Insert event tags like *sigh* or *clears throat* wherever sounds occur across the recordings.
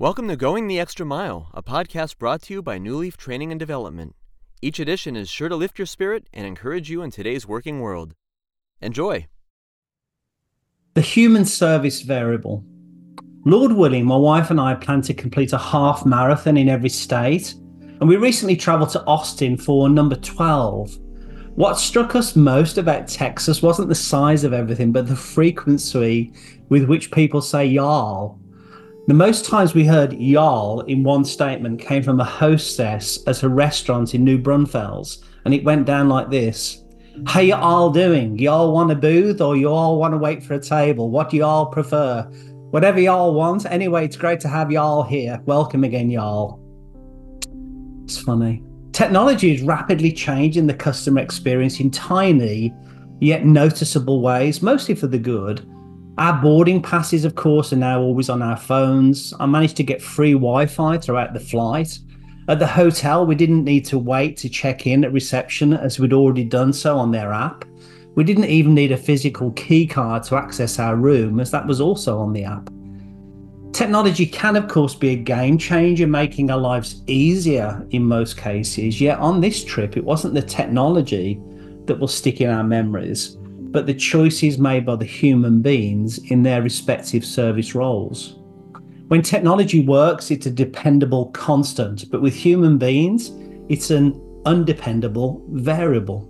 Welcome to Going the Extra Mile, a podcast brought to you by New Leaf Training and Development. Each edition is sure to lift your spirit and encourage you in today's working world. Enjoy. The human service variable. Lord willing, my wife and I plan to complete a half marathon in every state, and we recently travelled to Austin for number 12. What struck us most about Texas wasn't the size of everything, but the frequency with which people say y'all. The most times we heard y'all in one statement came from a hostess at a restaurant in New Braunfels, and it went down like this How y'all doing? Y'all want a booth or y'all want to wait for a table? What do y'all prefer? Whatever y'all want. Anyway, it's great to have y'all here. Welcome again, y'all. It's funny. Technology is rapidly changing the customer experience in tiny yet noticeable ways, mostly for the good. Our boarding passes, of course, are now always on our phones. I managed to get free Wi Fi throughout the flight. At the hotel, we didn't need to wait to check in at reception as we'd already done so on their app. We didn't even need a physical key card to access our room, as that was also on the app. Technology can, of course, be a game changer, making our lives easier in most cases. Yet on this trip, it wasn't the technology that will stick in our memories, but the choices made by the human beings in their respective service roles. When technology works, it's a dependable constant, but with human beings, it's an undependable variable.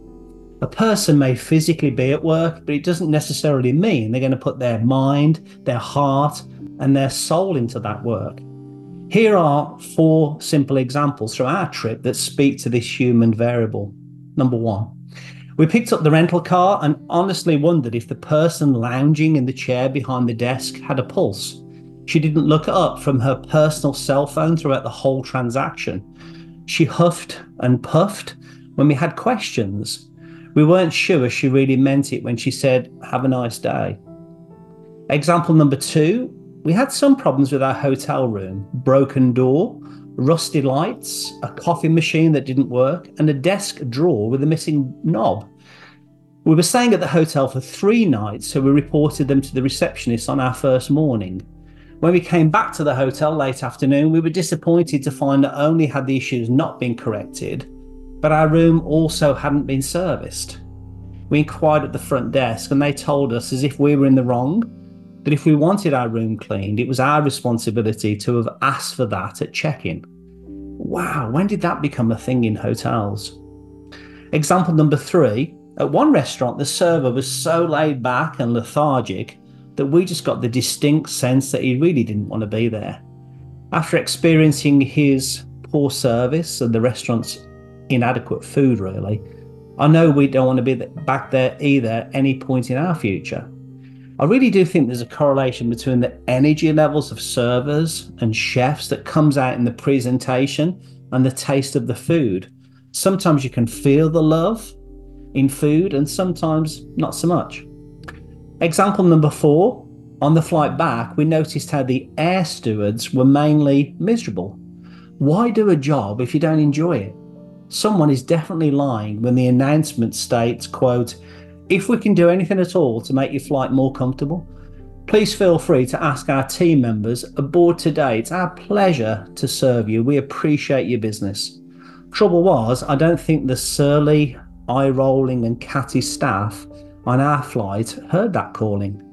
A person may physically be at work, but it doesn't necessarily mean they're going to put their mind, their heart, and their soul into that work. Here are four simple examples from our trip that speak to this human variable. Number one, we picked up the rental car and honestly wondered if the person lounging in the chair behind the desk had a pulse. She didn't look up from her personal cell phone throughout the whole transaction. She huffed and puffed when we had questions we weren't sure she really meant it when she said, Have a nice day. Example number two we had some problems with our hotel room broken door, rusty lights, a coffee machine that didn't work, and a desk drawer with a missing knob. We were staying at the hotel for three nights, so we reported them to the receptionist on our first morning. When we came back to the hotel late afternoon, we were disappointed to find not only had the issues not been corrected, but our room also hadn't been serviced. We inquired at the front desk and they told us, as if we were in the wrong, that if we wanted our room cleaned, it was our responsibility to have asked for that at check in. Wow, when did that become a thing in hotels? Example number three at one restaurant, the server was so laid back and lethargic that we just got the distinct sense that he really didn't want to be there. After experiencing his poor service and the restaurant's inadequate food, really. I know we don't want to be back there either at any point in our future. I really do think there's a correlation between the energy levels of servers and chefs that comes out in the presentation and the taste of the food. Sometimes you can feel the love in food, and sometimes not so much. Example number four on the flight back, we noticed how the air stewards were mainly miserable. Why do a job if you don't enjoy it? someone is definitely lying when the announcement states, quote, if we can do anything at all to make your flight more comfortable, please feel free to ask our team members aboard today. It's our pleasure to serve you. We appreciate your business. Trouble was, I don't think the surly, eye rolling, and catty staff on our flight heard that calling.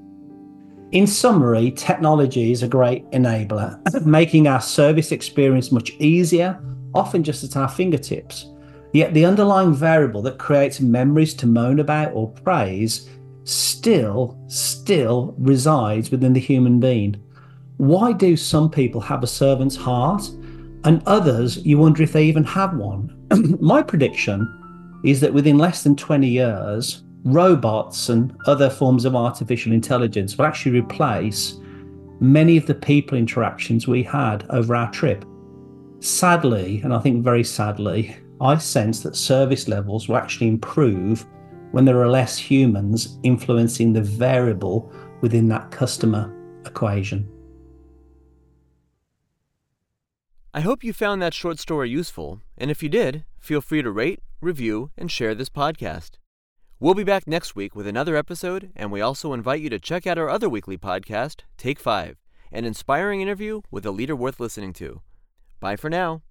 In summary, technology is a great enabler, *clears throat* making our service experience much easier, often just at our fingertips. Yet the underlying variable that creates memories to moan about or praise still, still resides within the human being. Why do some people have a servant's heart and others you wonder if they even have one? *clears throat* My prediction is that within less than 20 years, robots and other forms of artificial intelligence will actually replace many of the people interactions we had over our trip. Sadly, and I think very sadly, I sense that service levels will actually improve when there are less humans influencing the variable within that customer equation. I hope you found that short story useful, and if you did, feel free to rate, review, and share this podcast. We'll be back next week with another episode, and we also invite you to check out our other weekly podcast, Take 5 an inspiring interview with a leader worth listening to. Bye for now.